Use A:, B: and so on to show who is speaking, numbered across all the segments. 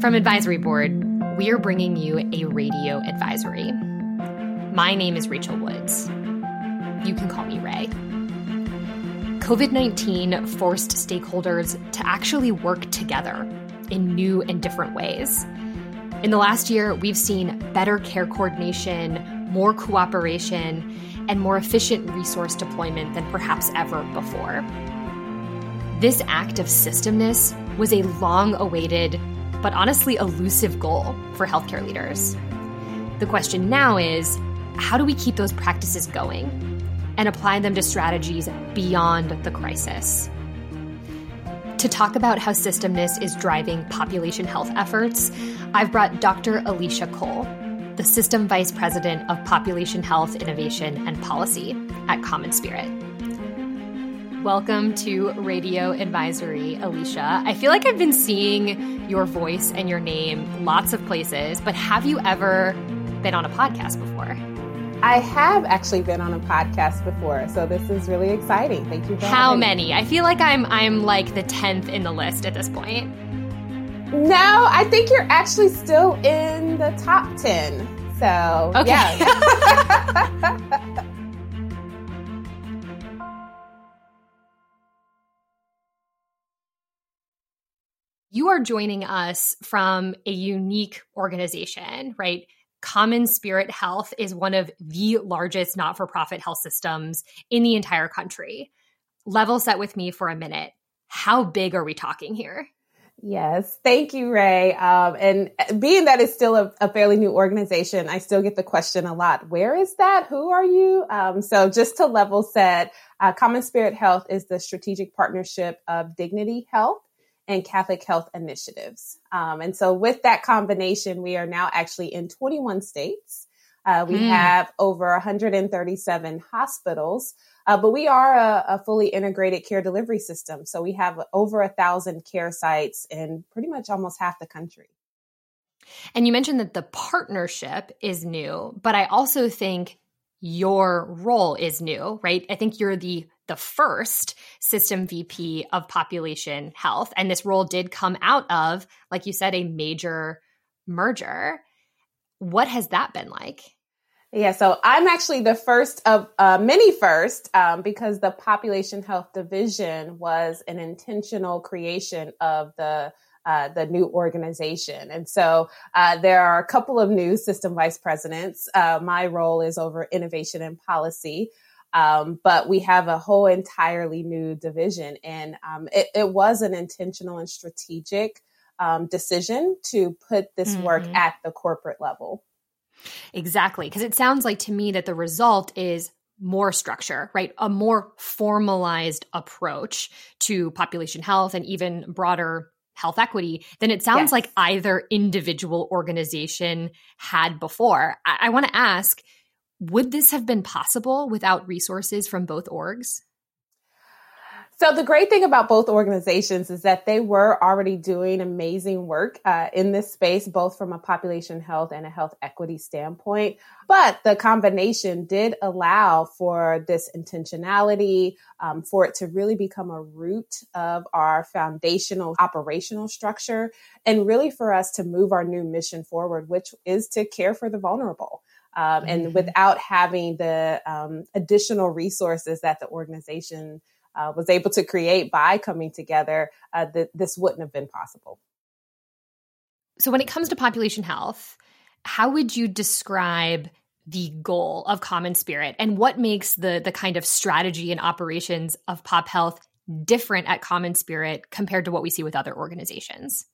A: From Advisory Board, we are bringing you a radio advisory. My name is Rachel Woods. You can call me Ray. COVID 19 forced stakeholders to actually work together in new and different ways. In the last year, we've seen better care coordination, more cooperation, and more efficient resource deployment than perhaps ever before. This act of systemness was a long awaited, but honestly elusive goal for healthcare leaders. The question now is how do we keep those practices going and apply them to strategies beyond the crisis? To talk about how systemness is driving population health efforts, I've brought Dr. Alicia Cole, the System Vice President of Population Health Innovation and Policy at Common Spirit. Welcome to Radio Advisory, Alicia. I feel like I've been seeing your voice and your name lots of places, but have you ever been on a podcast before?
B: I have actually been on a podcast before, so this is really exciting. Thank you.
A: How many? I feel like I'm I'm like the tenth in the list at this point.
B: No, I think you're actually still in the top ten. So okay. yeah.
A: you are joining us from a unique organization, right? Common Spirit Health is one of the largest not for profit health systems in the entire country. Level set with me for a minute. How big are we talking here?
B: Yes, thank you, Ray. Um, and being that it's still a, a, fairly new organization, I still get the question a lot where is that? Who are you? Um, so, just to level set, uh, Common Spirit Health is the strategic partnership of Dignity Health and Catholic Health Initiatives. Um, and so, with that combination, we are now actually in 21 states. Uh, we mm. have over 137 hospitals, uh, but we are a, a, fully integrated care delivery system. So we have over a thousand care sites in pretty much almost half the country.
A: And you mentioned that the partnership is new, but I also think your role is new, right? I think you're the the first system VP of population health. And this role did come out of, like you said, a major merger. What has that been like?
B: Yeah, so I'm actually the first of uh, many first um, because the population health division was an intentional creation of the uh, the new organization. And so uh, there are a couple of new system vice presidents. Uh, my role is over innovation and policy. Um, but we have a whole entirely new division. And um, it, it, was an intentional and strategic um, decision to put this mm-hmm. work at the corporate level.
A: Exactly. Because it sounds like to me that the result is more structure, right? A more formalized approach to population health and even broader health equity than it sounds yes. like either individual organization had before. I, I want to ask would this have been possible without resources from both orgs?
B: So the great thing about both organizations is that they were already doing amazing work uh, in this space, both from a population health and a health equity standpoint. But the combination did allow for this intentionality, um, for it to really become a root of our foundational operational structure, and really for us to move our new mission forward, which is to care for the vulnerable. Um, and mm-hmm. without having the um, additional resources that the organization uh, was able to create by coming together, uh, th- this wouldn't have been possible.
A: So, when it comes to population health, how would you describe the goal of Common Spirit and what makes the the kind of strategy and operations of Pop Health different at Common Spirit compared to what we see with other organizations?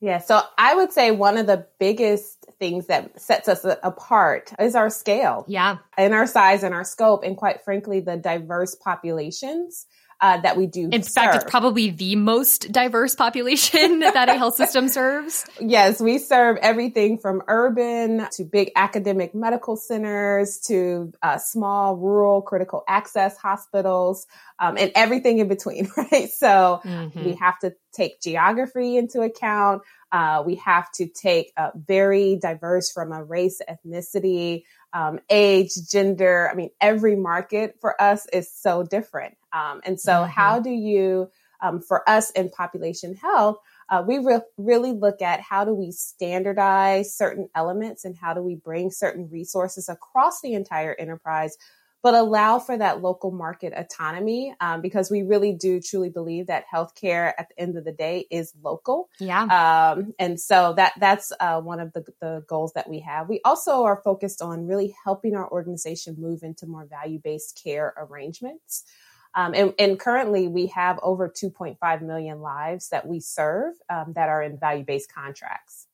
B: Yeah, so I would say one of the biggest things that sets us apart is our scale.
A: Yeah.
B: And our size and our scope, and quite frankly, the diverse populations uh, that we do.
A: In serve. fact, it's probably the most diverse population that a health system serves.
B: Yes, we serve everything from urban to big academic medical centers to uh, small rural critical access hospitals um, and everything in between, right? So mm-hmm. we have to take geography into account. Uh, we have to take uh, very diverse from a race, ethnicity, um, age, gender. I mean, every market for us is so different. Um, and so, mm-hmm. how do you, um, for us in population health, uh, we re- really look at how do we standardize certain elements and how do we bring certain resources across the entire enterprise but allow for that local market autonomy um, because we really do truly believe that healthcare at the end of the day is local.
A: Yeah.
B: Um, and so that that's uh, one of the, the goals that we have. We also are focused on really helping our organization move into more value based care arrangements. Um, and, and, currently, we have over 2.5 million lives that we serve um, that are in value based contracts.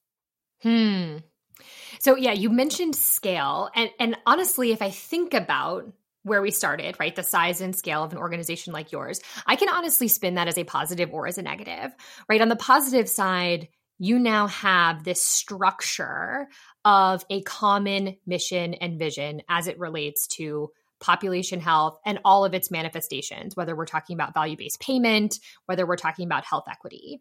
A: Hmm. So yeah, you mentioned scale, and and honestly, if I think about where we started, right, the size and scale of an organization like yours, I can honestly spin that as a positive or as a negative, right? On the positive side, you now have this structure of a common mission and vision as it relates to population health and all of its manifestations, whether we're talking about value based payment, whether we're talking about health equity.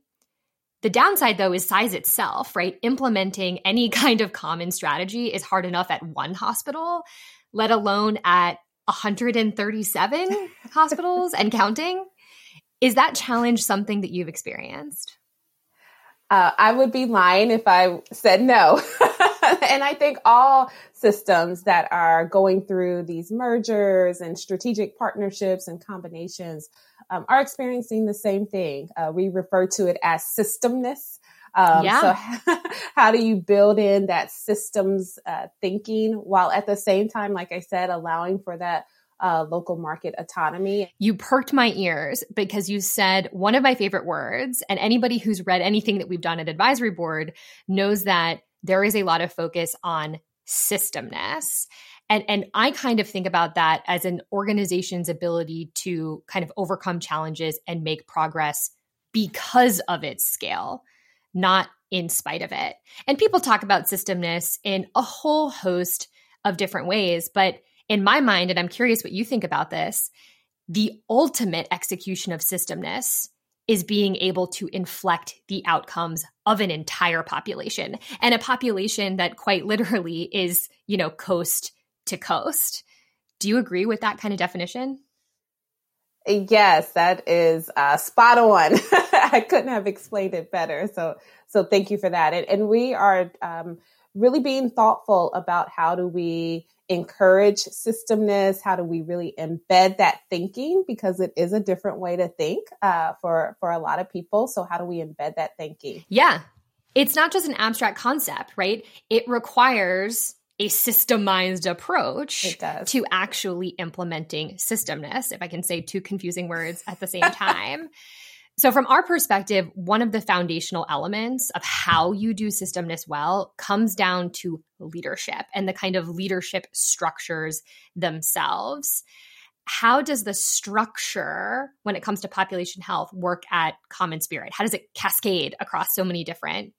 A: The downside, though, is size itself, right? Implementing any kind of common strategy is hard enough at one hospital, let alone at 137 hospitals and counting. Is that challenge something that you've experienced?
B: Uh, I would be lying if I said no. and I think all systems that are going through these mergers and strategic partnerships and combinations um, are experiencing the same thing. Uh, we refer to it as systemness. Um, yeah. So, how do you build in that systems uh, thinking while at the same time, like I said, allowing for that uh, local market autonomy?
A: You perked my ears because you said one of my favorite words, and anybody who's read anything that we've done at Advisory Board knows that there is a lot of focus on systemness. And, and I kind of think about that as an organization's ability to kind of overcome challenges and make progress because of its scale, not in spite of it. And people talk about systemness in a whole host of different ways. But in my mind, and I'm curious what you think about this, the ultimate execution of systemness is being able to inflect the outcomes of an entire population and a population that quite literally is, you know, coast to coast. Do you agree with that kind of definition?
B: Yes, that is uh, spot on. I couldn't have explained it better. So, so thank you for that. And, and we are um, really being thoughtful about how do we encourage systemness? How do we really embed that thinking? Because it is a different way to think uh, for for a lot of people. So, how do we embed that thinking?
A: Yeah, it's not just an abstract concept, right? It requires a systemized approach to actually implementing systemness, if I can say two confusing words at the same time. so, from our perspective, one of the foundational elements of how you do systemness well comes down to leadership and the kind of leadership structures themselves. How does the structure, when it comes to population health, work at Common Spirit? How does it cascade across so many different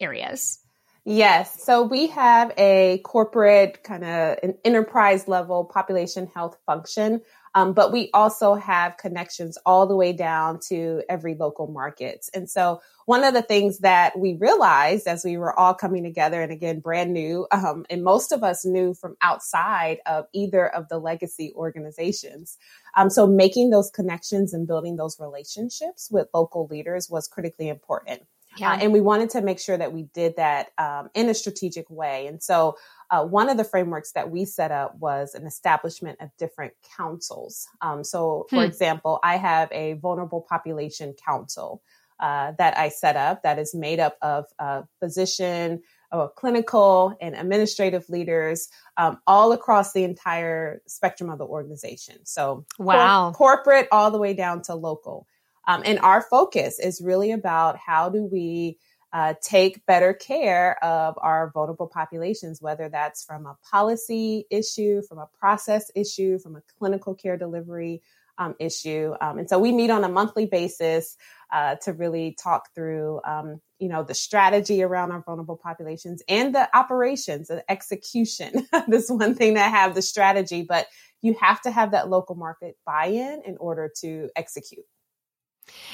A: areas?
B: Yes. So we have a corporate kind of an enterprise level population health function. Um, but we also have connections all the way down to every local markets. And so one of the things that we realized as we were all coming together and again, brand new, um, and most of us new from outside of either of the legacy organizations. Um, so making those connections and building those relationships with local leaders was critically important. Yeah. Uh, and we wanted to make sure that we did that um, in a strategic way. And so, uh, one of the frameworks that we set up was an establishment of different councils. Um, so, for hmm. example, I have a vulnerable population council uh, that I set up that is made up of a physician, a clinical and administrative leaders um, all across the entire spectrum of the organization. So,
A: wow,
B: cor- corporate all the way down to local. Um, and our focus is really about how do we uh, take better care of our vulnerable populations, whether that's from a policy issue, from a process issue, from a clinical care delivery um, issue. Um, and so we meet on a monthly basis uh, to really talk through, um, you know, the strategy around our vulnerable populations and the operations, the execution. this one thing that have the strategy, but you have to have that local market buy-in in order to execute.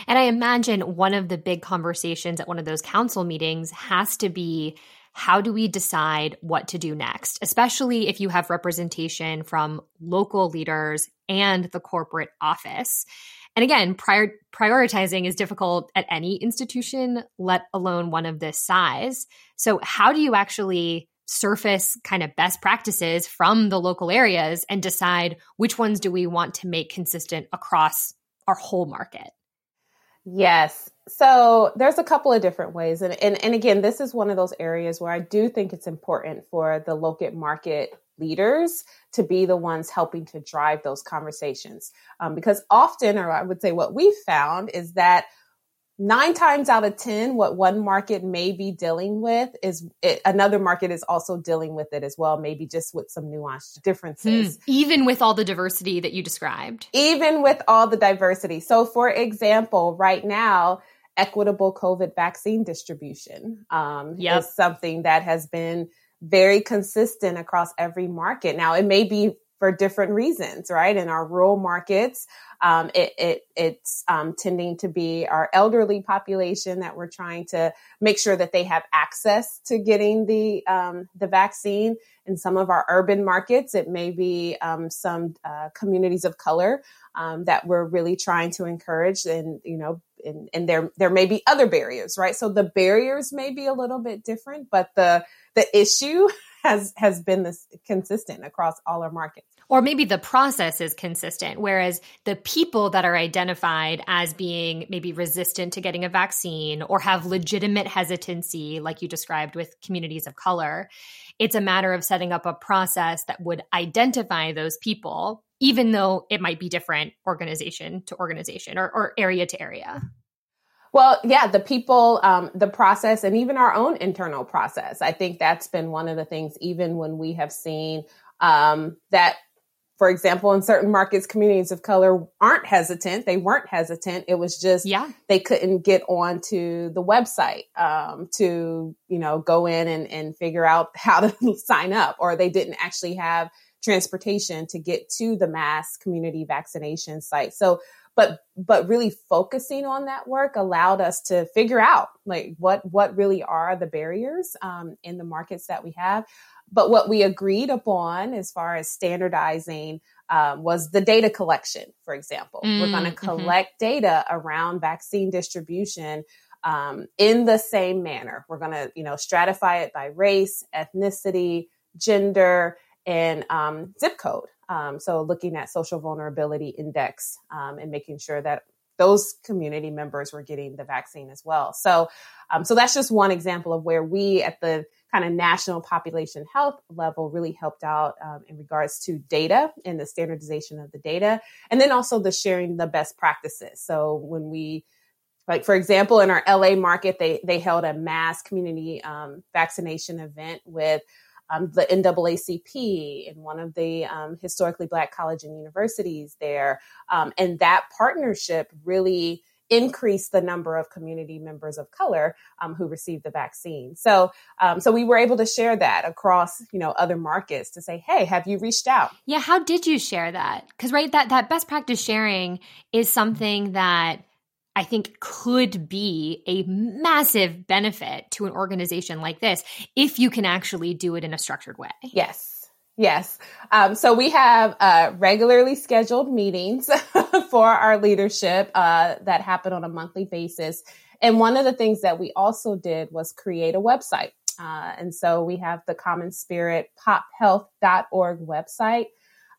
A: And I imagine one of the big conversations at one of those council meetings has to be how do we decide what to do next, especially if you have representation from local leaders and the corporate office. And again, prior, prioritizing is difficult at any institution, let alone one of this size. So, how do you actually surface kind of best practices from the local areas and decide which ones do we want to make consistent across our whole market?
B: Yes. So there's a couple of different ways. And, and, and again, this is one of those areas where I do think it's important for the local market leaders to be the ones helping to drive those conversations. Um, because often, or I would say what we found is that nine times out of 10, what one market may be dealing with is it, another market is also dealing with it as well, maybe just with some nuanced differences.
A: Mm, even with all the diversity that you described.
B: Even with all the diversity. So, for example, right now, equitable COVID vaccine distribution um, yep. is something that has been very consistent across every market. Now, it may be for different reasons, right? In our rural markets, um, it, it, it's um, tending to be our elderly population that we're trying to make sure that they have access to getting the um, the vaccine. In some of our urban markets, it may be um, some uh, communities of color um, that we're really trying to encourage, and you know, and, and there there may be other barriers, right? So the barriers may be a little bit different, but the the issue has has been this consistent across all our markets.
A: Or maybe the process is consistent whereas the people that are identified as being maybe resistant to getting a vaccine or have legitimate hesitancy like you described with communities of color it's a matter of setting up a process that would identify those people even though it might be different organization to organization or, or area to area
B: well, yeah, the people, um, the process, and even our own internal process. I think that's been one of the things, even when we have seen um, that for example, in certain markets, communities of color aren't hesitant. They weren't hesitant. It was just yeah. they couldn't get onto the website um, to, you know, go in and, and figure out how to sign up, or they didn't actually have transportation to get to the mass community vaccination site. So, but but really focusing on that work allowed us to figure out like what what really are the barriers um, in the markets that we have but what we agreed upon as far as standardizing um, was the data collection, for example. Mm, We're going to collect mm-hmm. data around vaccine distribution um, in the same manner. We're going to, you know, stratify it by race, ethnicity, gender, and um, zip code. Um, so looking at social vulnerability index um, and making sure that those community members were getting the vaccine as well. So, um, so that's just one example of where we at the kind of national population health level really helped out um, in regards to data and the standardization of the data, and then also the sharing the best practices. So when we like for example in our la market they they held a mass community um, vaccination event with um, the NAACP in one of the um, historically black college and universities there. Um, and that partnership really increased the number of community members of color um, who received the vaccine. So, um, so we were able to share that across, you know, other markets to say, hey, have you reached out?
A: Yeah, how did you share that? Because right, that that best practice sharing is something that I think could be a massive benefit to an organization like this if you can actually do it in a structured way.
B: Yes. Yes. Um, so we have uh, regularly scheduled meetings for our leadership uh, that happen on a monthly basis. And one of the things that we also did was create a website. Uh, and so we have the Common Spirit pophealth.org website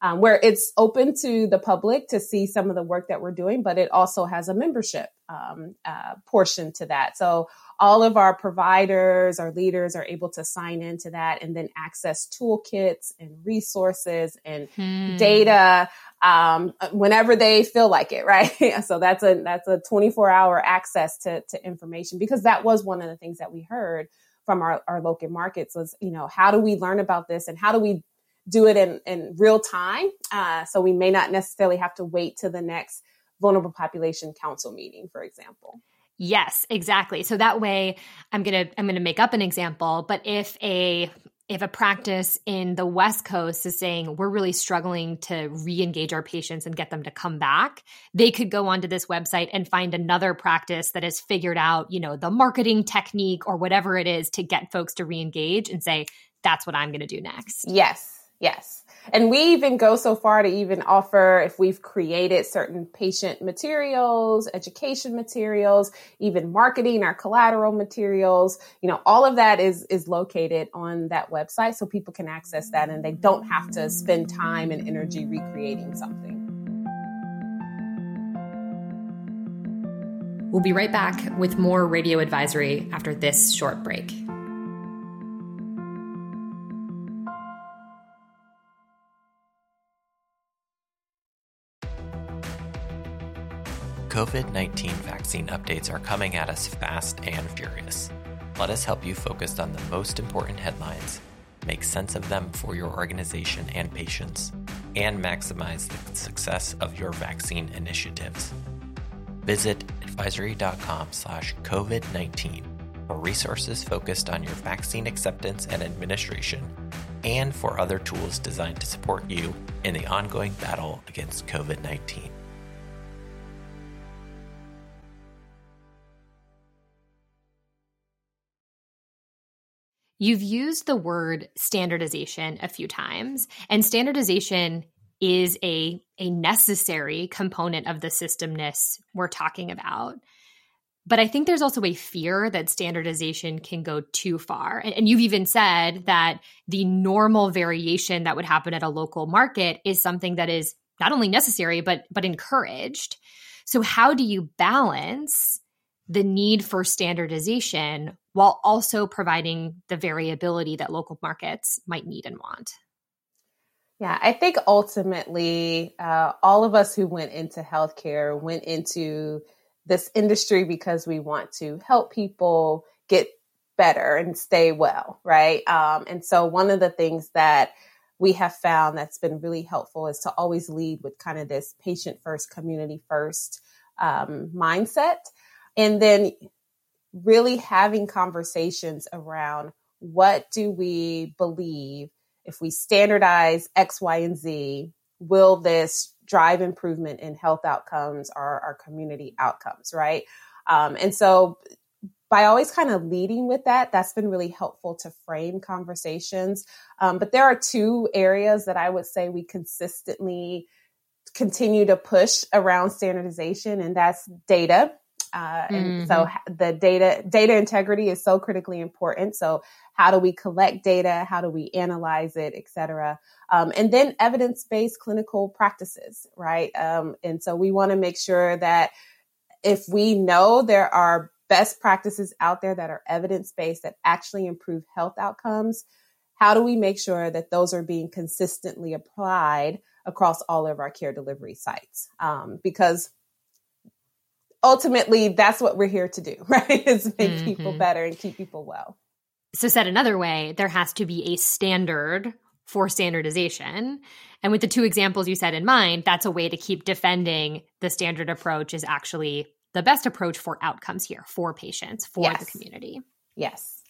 B: um, where it's open to the public to see some of the work that we're doing, but it also has a membership um, uh, portion to that. So all of our providers, our leaders are able to sign into that and then access toolkits and resources and hmm. data um, whenever they feel like it, right? so that's a that's a 24 hour access to to information because that was one of the things that we heard from our, our local markets was, you know, how do we learn about this and how do we do it in, in real time. Uh, so we may not necessarily have to wait to the next vulnerable population council meeting, for example.
A: Yes, exactly. So that way I'm going to I'm going to make up an example, but if a if a practice in the West Coast is saying we're really struggling to re-engage our patients and get them to come back, they could go onto this website and find another practice that has figured out, you know, the marketing technique or whatever it is to get folks to re-engage and say, that's what I'm going to do next.
B: Yes. Yes. And we even go so far to even offer if we've created certain patient materials, education materials, even marketing our collateral materials, you know, all of that is is located on that website so people can access that and they don't have to spend time and energy recreating something.
A: We'll be right back with more radio advisory after this short break.
C: COVID 19 vaccine updates are coming at us fast and furious. Let us help you focus on the most important headlines, make sense of them for your organization and patients, and maximize the success of your vaccine initiatives. Visit advisory.com slash COVID-19 for resources focused on your vaccine acceptance and administration and for other tools designed to support you in the ongoing battle against COVID-19.
A: You've used the word standardization a few times, and standardization is a, a necessary component of the systemness we're talking about. But I think there's also a fear that standardization can go too far. And, and, you've even said that the normal variation that would happen at a local market is something that is not only necessary, but, but encouraged. So, how do you balance the need for standardization while also providing the variability that local markets might need and want.
B: Yeah, I think ultimately, uh, all of us who went into healthcare went into this industry because we want to help people get better and stay well, right? Um, and so, one of the things that we have found that's been really helpful is to always lead with kind of this patient first, community first um, mindset. And then really having conversations around what do we believe if we standardize X, Y, and Z, will this drive improvement in health outcomes or our community outcomes, right? Um, and so by always kind of leading with that, that's been really helpful to frame conversations. Um, but there are two areas that I would say we consistently continue to push around standardization, and that's data uh, and mm-hmm. so the data data integrity is so critically important. So how do we collect data? How do we analyze it, et cetera? Um, and then evidence based clinical practices, right? Um, and so we want to make sure that if we know there are best practices out there that are evidence based that actually improve health outcomes, how do we make sure that those are being consistently applied across all of our care delivery sites? Um, because ultimately that's what we're here to do, right? Is make mm-hmm. people better and keep people well.
A: So said another way, there has to be a standard for standardization. And with the two examples you said in mind, that's a way to keep defending the standard approach is actually the best approach for outcomes here for patients, for yes. the community.
B: Yes.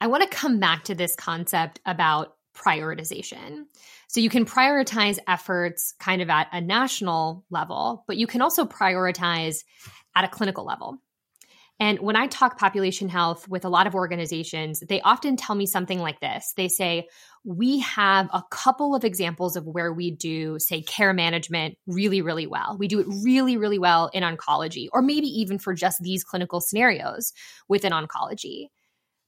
A: I want to come back to this concept about prioritization. So you can prioritize efforts kind of at a national level, but you can also prioritize at a clinical level. And when I talk population health with a lot of organizations, they often tell me something like this. They say, We have a couple of examples of where we do, say, care management really, really well. We do it really, really well in oncology, or maybe even for just these clinical scenarios within oncology.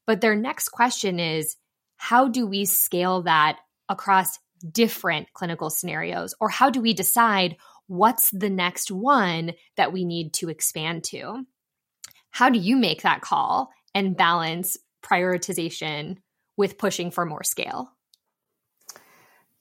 A: But their next question is, How do we scale that across different clinical scenarios? Or how do we decide what's the next one that we need to expand to? How do you make that call and balance prioritization with pushing for more scale?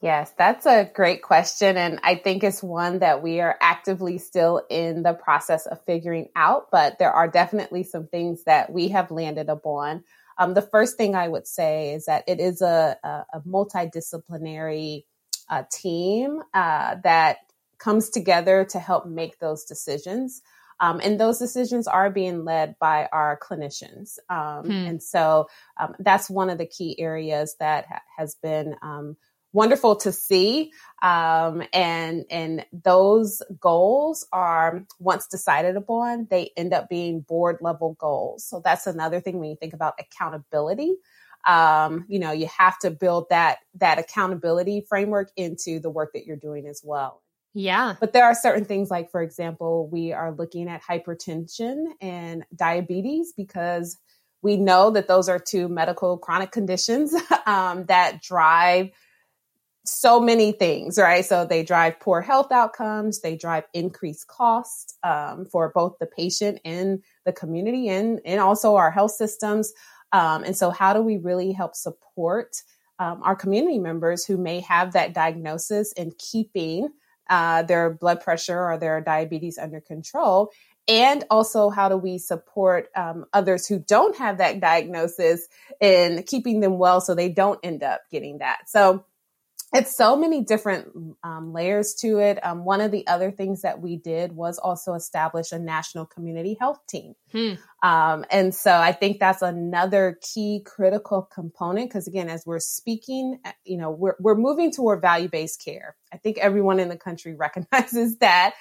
B: Yes, that's a great question. And I think it's one that we are actively still in the process of figuring out. But there are definitely some things that we have landed upon um, the first thing I would say is that it is a, a, a multidisciplinary uh, team uh, that comes together to help make those decisions. Um, and those decisions are being led by our clinicians. Um, hmm. And so um, that's one of the key areas that ha- has been um, wonderful to see. Um, and and those goals are once decided upon, they end up being board level goals. So that's another thing when you think about accountability. um, you know, you have to build that that accountability framework into the work that you're doing as well.
A: Yeah.
B: But there are certain things like, for example, we are looking at hypertension and diabetes because we know that those are two medical chronic conditions um, that drive so many things, right? So they drive poor health outcomes, they drive increased costs um, for both the patient and the community and, and also our health systems. Um, and so, how do we really help support um, our community members who may have that diagnosis and keeping uh, their blood pressure or their diabetes under control? And also, how do we support um, others who don't have that diagnosis in keeping them well so they don't end up getting that? So, it's so many different um, layers to it. Um, one of the other things that we did was also establish a national community health team. Hmm. Um, and so I think that's another key critical component because again, as we're speaking, uh, you know, we're, we're moving toward value based care. I think everyone in the country recognizes that.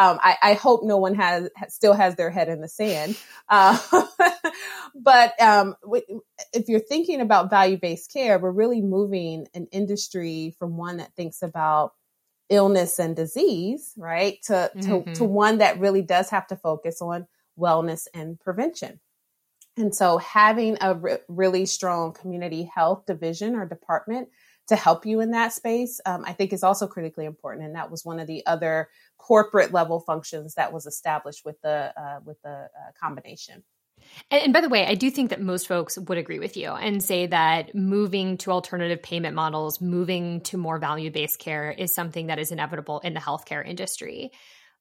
B: Um, I, I, hope no one has still has their head in the sand. Uh, but um, if you're thinking about value based care, we're really moving an industry from one that thinks about illness and disease, right, to mm-hmm. to, to one that really does have to focus on wellness and prevention. And so, having a re- really strong community health division or department to help you in that space, um, I think is also critically important. And that was one of the other corporate level functions that was established with the uh, with the uh, combination.
A: And, and, by the way, I do think that most folks would agree with you and say that moving to alternative payment models, moving to more value based care is something that is inevitable in the healthcare industry.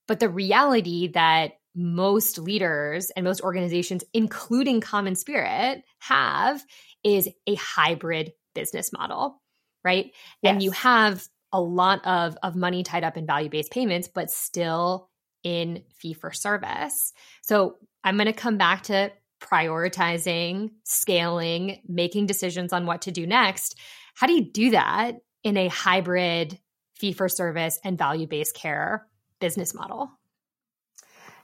A: But the reality that most leaders and most organizations, including Common Spirit, have is a hybrid business model right? Yes. And you have a lot of, of money tied up in value based payments, but still in fee for service. So I'm going to come back to prioritizing, scaling, making decisions on what to do next. How do you do that in a hybrid fee for service and value based care business model?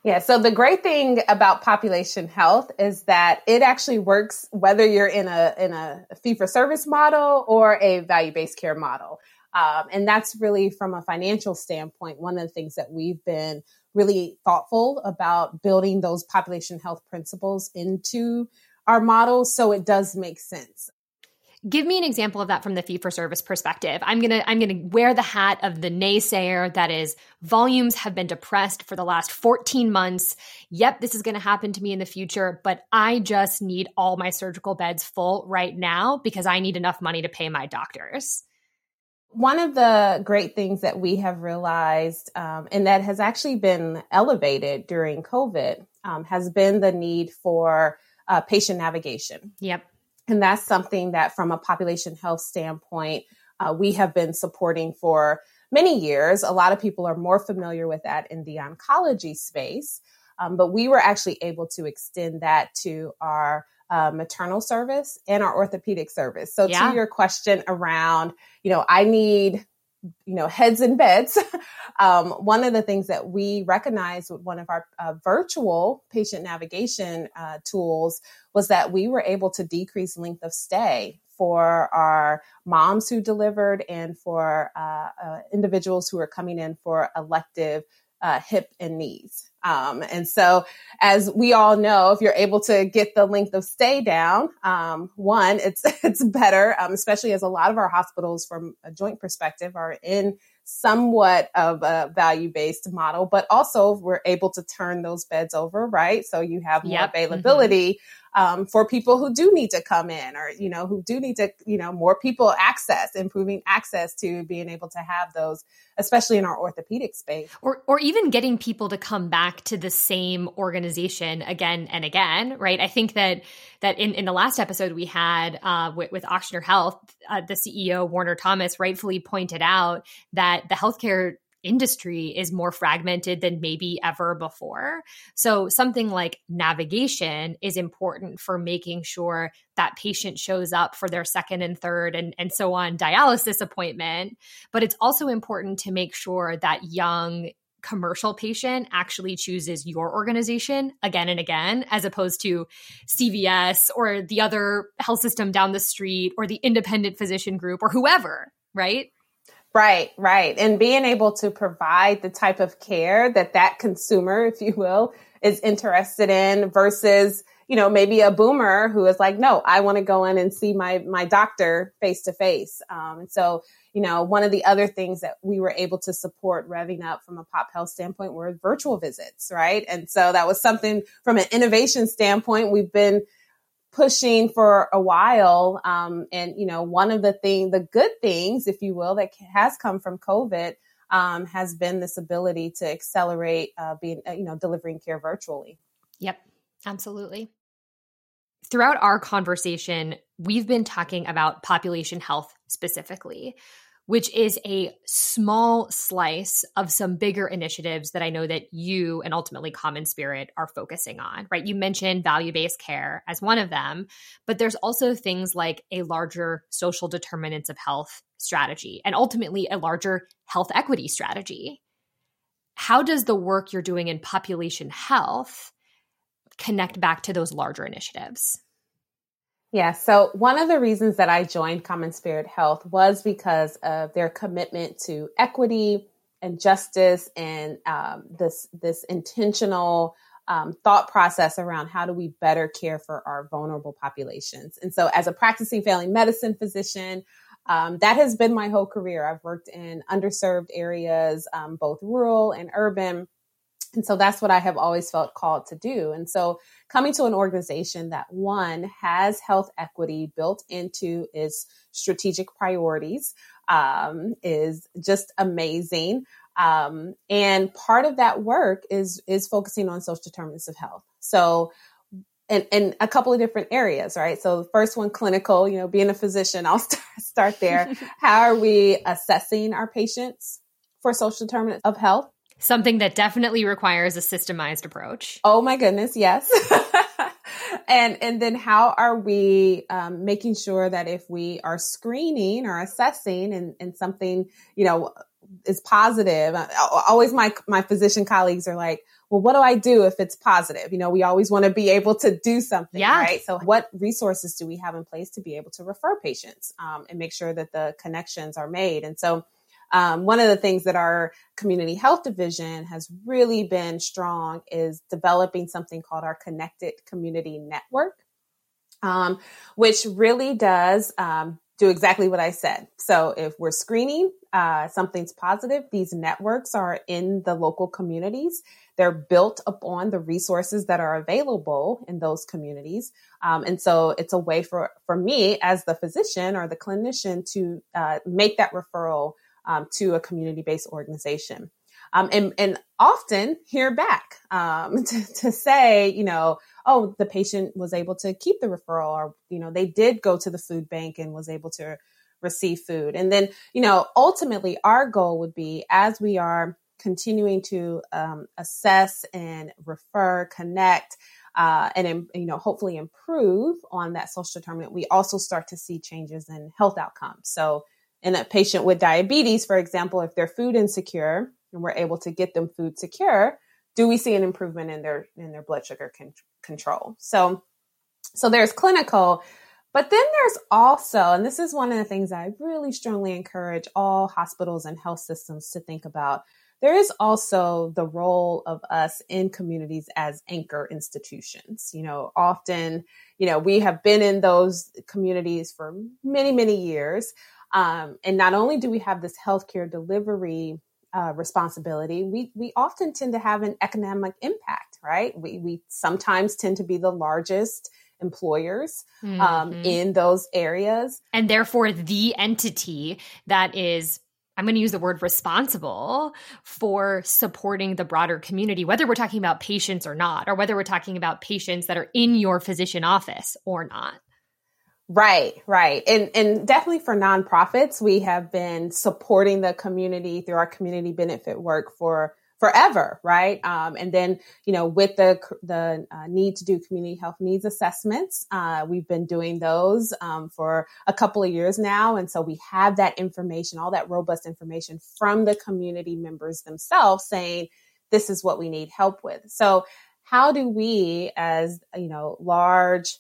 B: Yeah. So the great thing about population health is that it actually works whether you're in a in a fee for service model or a value based care model. Um, and that's really from a financial standpoint, one of the things that we've been really thoughtful about building those population health principles into our model so it does make sense.
A: Give me an example of that from the fee for service perspective. I'm going to I'm going to wear the hat of the naysayer that is volumes have been depressed for the last 14 months. Yep, this is going to happen to me in the future, but I just need all my surgical beds full right now because I need enough money to pay my doctors.
B: One of the great things that we have realized, um, and that has actually been elevated during COVID, um, has been the need for uh, patient navigation.
A: Yep
B: and that's something that, from a population health standpoint, uh, we have been supporting for many years. A lot of people are more familiar with that in the oncology space, um, but we were actually able to extend that to our uh, maternal service and our orthopedic service. So, yeah. to your question around, you know, I need you know heads in beds um, one of the things that we recognized with one of our uh, virtual patient navigation uh, tools was that we were able to decrease length of stay for our moms who delivered and for uh, uh individuals who are coming in for elective uh, hip and knees. Um, and so, as we all know, if you're able to get the length of stay down, um, one, it's it's better, um, especially as a lot of our hospitals, from a joint perspective, are in somewhat of a value based model, but also we're able to turn those beds over, right? So you have more yep. Mm-hmm. availability. Mm-hmm um, for people who do need to come in or, you know, who do need to, you know, more people access, improving access to being able to have those, especially in our orthopedic space.
A: Or, or even getting people to come back to the same organization again and again, right? I think that, that in, in the last episode we had uh, with, with Ochsner Health, uh, the CEO, Warner Thomas, rightfully pointed out that the healthcare industry is more fragmented than maybe ever before. So, something like navigation is important for making sure that patient shows up for their second and third and, and so on dialysis appointment. But it's also important to make sure that young commercial patient actually chooses your organization again and again, as opposed to CVS or the other health system down the street or the independent physician group or whoever, right?
B: Right, right. And being able to provide the type of care that that consumer, if you will, is interested in versus, you know, maybe a boomer who is like, no, I want to go in and see my, my doctor face to face. So, you know, one of the other things that we were able to support revving up from a pop health standpoint were virtual visits, right? And so that was something from an innovation standpoint we've been pushing for a while. Um, and, you know, one of the thing, the good things, if you will, that has come from COVID um, has been this ability to accelerate uh, being, uh, you know, delivering care virtually.
A: Yep, absolutely. Throughout our conversation, we've been talking about population health specifically which is a small slice of some bigger initiatives that I know that you and ultimately Common Spirit are focusing on, right? You mentioned value based care as one of them, but there's also things like a larger social determinants of health strategy and ultimately a larger health equity strategy. How does the work you're doing in population health connect back to those larger initiatives?
B: Yeah. So one of the reasons that I joined Common Spirit Health was because of their commitment to equity and justice and um, this this intentional um, thought process around how do we better care for our vulnerable populations. And so, as a practicing family medicine physician, um, that has been my whole career. I've worked in underserved areas, um, both rural and urban. And so that's what I have always felt called to do. And so coming to an organization that one has health equity built into its strategic priorities um, is just amazing. Um, and part of that work is is focusing on social determinants of health. So in, in a couple of different areas, right? So the first one, clinical, you know, being a physician, I'll start, start there. How are we assessing our patients for social determinants of health?
A: Something that definitely requires a systemized approach.
B: Oh my goodness, yes. and and then how are we um, making sure that if we are screening or assessing and, and something you know is positive uh, always my my physician colleagues are like well what do i do if it's positive you know we always want to be able to do something yeah. right so what resources do we have in place to be able to refer patients um, and make sure that the connections are made and so um, one of the things that our community health division has really been strong is developing something called our Connected Community Network, um, which really does um, do exactly what I said. So if we're screening, uh, something's positive, these networks are in the local communities. They're built upon the resources that are available in those communities. Um, and so it's a way for, for me as the physician or the clinician to uh, make that referral um, to a community based organization. Um, and, and often hear back um, to, to say, you know, oh, the patient was able to keep the referral, or you know, they did go to the food bank and was able to receive food. And then, you know, ultimately, our goal would be as we are continuing to um, assess and refer, connect, uh, and you know, hopefully improve on that social determinant. We also start to see changes in health outcomes. So in a patient with diabetes, for example, if they're food insecure and we're able to get them food secure, do we see an improvement in their in their blood sugar con- control? So, so there's clinical, but then there's also, and this is one of the things I really strongly encourage all hospitals and health systems to think about. There is also the role of us in communities as anchor institutions. You know, often, you know, we have been in those communities for many, many years. Um, and not only do we have this healthcare delivery uh, responsibility, we we often tend to have an economic impact, right? We we sometimes tend to be the largest employers um, mm-hmm. um, in those areas,
A: and therefore the entity that is. I'm going to use the word responsible for supporting the broader community, whether we're talking about patients or not, or whether we're talking about patients that are in your physician office or not.
B: Right, right. And and definitely for nonprofits, we have been supporting the community through our community benefit work for forever, right? Um, and then, you know, with the the uh, need to do community health needs assessments, uh, we've been doing those um, for a couple of years now, and so we have that information, all that robust information from the community members themselves, saying this is what we need help with. So, how do we, as you know, large,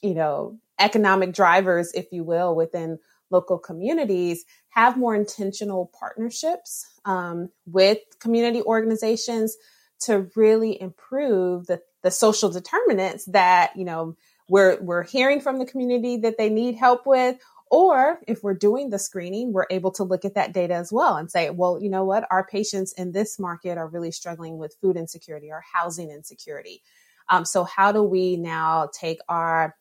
B: you know, economic drivers, if you will, within local communities have more intentional partnerships um, with community organizations to really improve the, the social determinants that you know we're we're hearing from the community that they need help with. Or if we're doing the screening we're able to look at that data as well and say well you know what? Our patients in this market are really struggling with food insecurity or housing insecurity. Um, so how do we now take our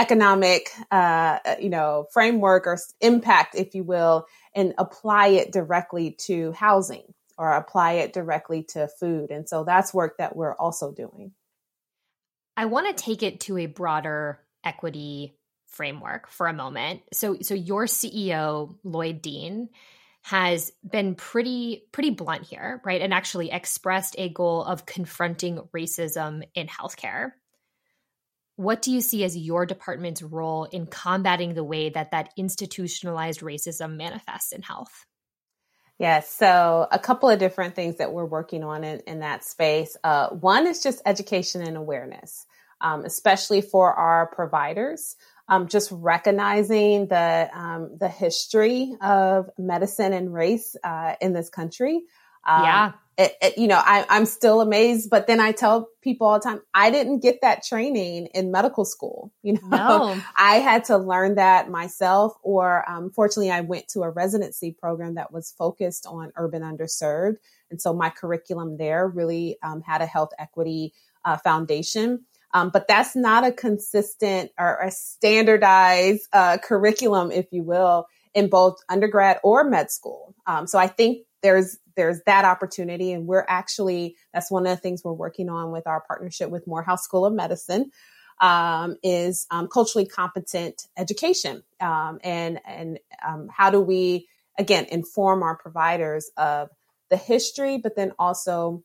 B: economic, uh, you know, framework or impact, if you will, and apply it directly to housing or apply it directly to food. And so that's work that we're also doing.
A: I want to take it to a broader equity framework for a moment. So so your CEO Lloyd Dean has been pretty pretty blunt here, right? And actually expressed a goal of confronting racism in healthcare what do you see as your department's role in combating the way that that institutionalized racism manifests in health?
B: Yes, so a couple of different things that we're working on in, in that space. Uh, one is just education and awareness, um, especially for our providers. Um, just recognizing the um, the history of medicine and race uh, in this country.
A: Um, yeah,
B: it, it, you know, I, I'm still amazed, but then I tell people all the time, I didn't get that training in medical school. You know,
A: no.
B: I had to learn that myself, or um, fortunately, I went to a residency program that was focused on urban underserved. And so my curriculum there really um, had a health equity uh, foundation. Um, but that's not a consistent or a standardized uh, curriculum, if you will, in both undergrad or med school. Um, so I think there's there's that opportunity. And we're actually that's one of the things we're working on with our partnership with Morehouse School of Medicine um, is um, culturally competent education. Um, and and um, how do we again inform our providers of the history but then also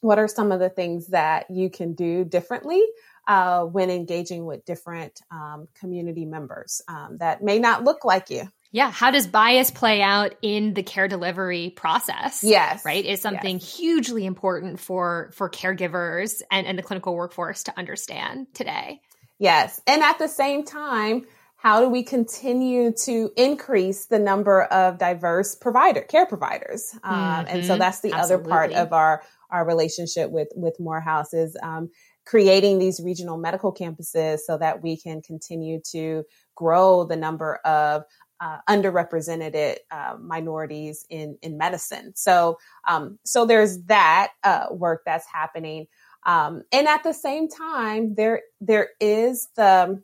B: what are some of the things that you can do differently uh, when engaging with different um, community members um, that may not look like you
A: yeah. How does bias play out in the care delivery process?
B: Yes.
A: Right. Is something yes. hugely important for, for caregivers and, and the clinical workforce to understand today.
B: Yes. And at the same time, how do we continue to increase the number of diverse provider care providers? Um, mm-hmm. And so mm-hmm. that's the Absolutely. other part of our, our relationship with, with Morehouse is, um, creating these regional medical campuses so that we can continue to grow the number of uh, underrepresented uh, minorities in in medicine. So um, so there's that uh, work that's happening, um, and at the same time, there there is the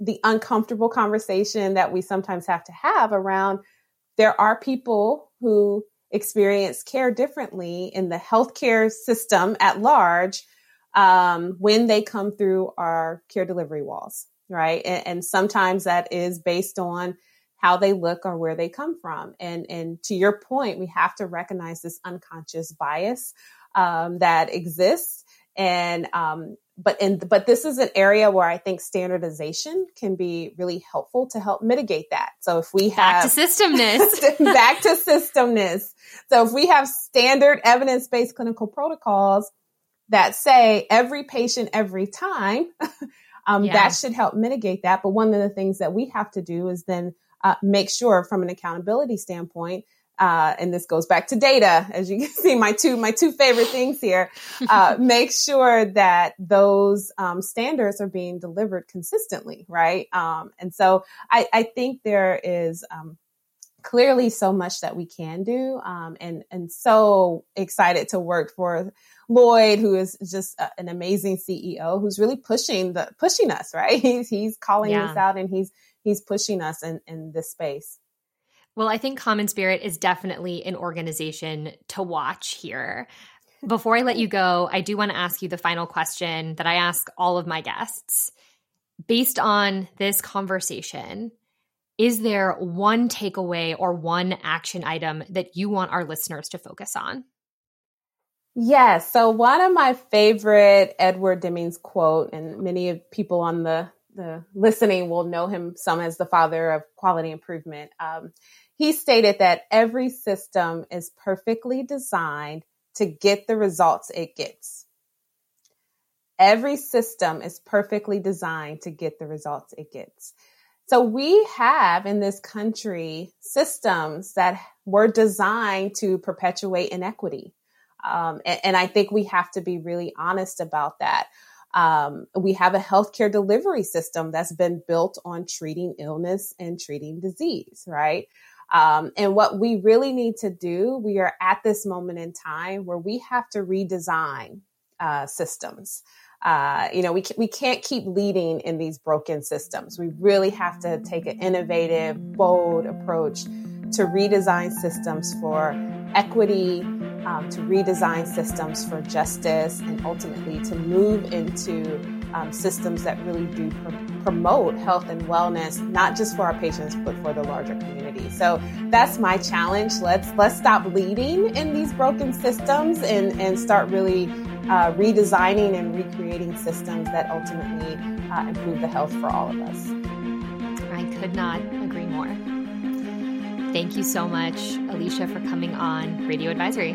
B: the uncomfortable conversation that we sometimes have to have around. There are people who experience care differently in the healthcare system at large um, when they come through our care delivery walls, right? And, and sometimes that is based on how they look or where they come from. And, and to your point, we have to recognize this unconscious bias um, that exists. And, um, but in, but this is an area where I think standardization can be really helpful to help mitigate that. So if we have
A: back to systemness,
B: back to systemness. So if we have standard evidence based clinical protocols that say every patient every time, um, yeah. that should help mitigate that. But one of the things that we have to do is then uh, make sure from an accountability standpoint uh, and this goes back to data, as you can see, my two my two favorite things here. Uh, make sure that those um, standards are being delivered consistently, right? Um, and so I, I, think there is um, clearly so much that we can do, um, and and so excited to work for Lloyd, who is just a, an amazing CEO, who's really pushing the pushing us, right? He's he's calling yeah. us out, and he's he's pushing us in, in this space.
A: Well, I think CommonSpirit is definitely an organization to watch here. Before I let you go, I do want to ask you the final question that I ask all of my guests. Based on this conversation, is there one takeaway or one action item that you want our listeners to focus on?
B: Yes. So one of my favorite Edward Deming's quote, and many of people on the the listening will know him some as the father of quality improvement. Um, he stated that every system is perfectly designed to get the results it gets. Every system is perfectly designed to get the results it gets. So we have in this country systems that were designed to perpetuate inequity. Um, and, and, I think we have to be really honest about that. Um, we have a healthcare delivery system that's been built on treating illness and treating disease, right? Um, and what we really need to do, we are at this moment in time where we have to redesign uh, systems. Uh, you know, we, we can't keep leading in these broken systems. We really have to take an innovative, bold approach to redesign systems for equity, um, to redesign systems for justice, and ultimately to move into um, systems that really do pr- promote health and wellness, not just for our patients, but for the larger community. So that's my challenge. Let's let's stop leading in these broken systems and and start really uh, redesigning and recreating systems that ultimately uh, improve the health for all of us.
A: I could not agree more. Thank you so much, Alicia, for coming on Radio Advisory.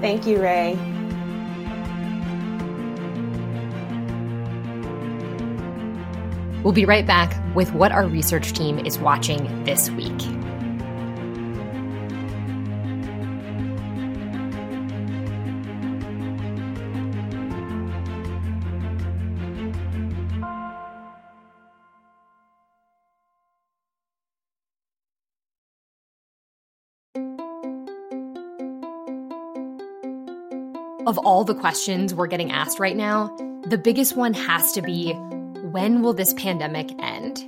B: Thank you, Rae.
A: We'll be right back with what our research team is watching this week. Of all the questions we're getting asked right now, the biggest one has to be when will this pandemic end?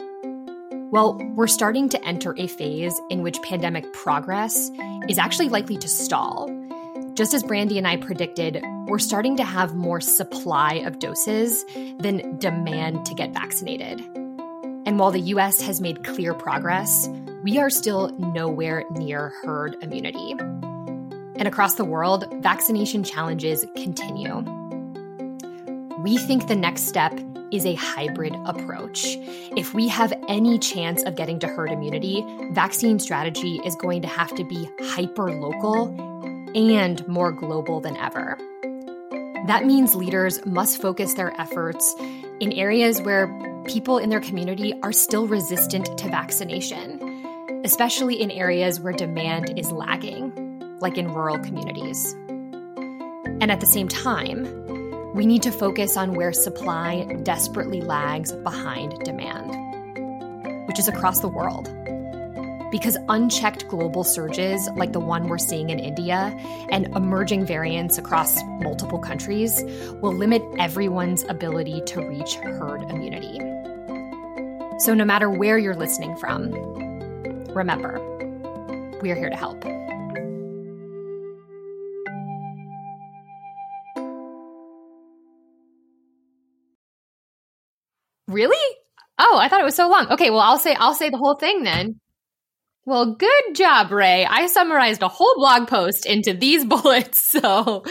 A: Well, we're starting to enter a phase in which pandemic progress is actually likely to stall. Just as Brandy and I predicted, we're starting to have more supply of doses than demand to get vaccinated. And while the US has made clear progress, we are still nowhere near herd immunity. And across the world, vaccination challenges continue. We think the next step is a hybrid approach. If we have any chance of getting to herd immunity, vaccine strategy is going to have to be hyper local and more global than ever. That means leaders must focus their efforts in areas where people in their community are still resistant to vaccination, especially in areas where demand is lagging, like in rural communities. And at the same time, we need to focus on where supply desperately lags behind demand, which is across the world. Because unchecked global surges, like the one we're seeing in India, and emerging variants across multiple countries, will limit everyone's ability to reach herd immunity. So, no matter where you're listening from, remember, we are here to help. Really? Oh, I thought it was so long. Okay, well, I'll say I'll say the whole thing then. Well, good job, Rae. I summarized a whole blog post into these bullets. So,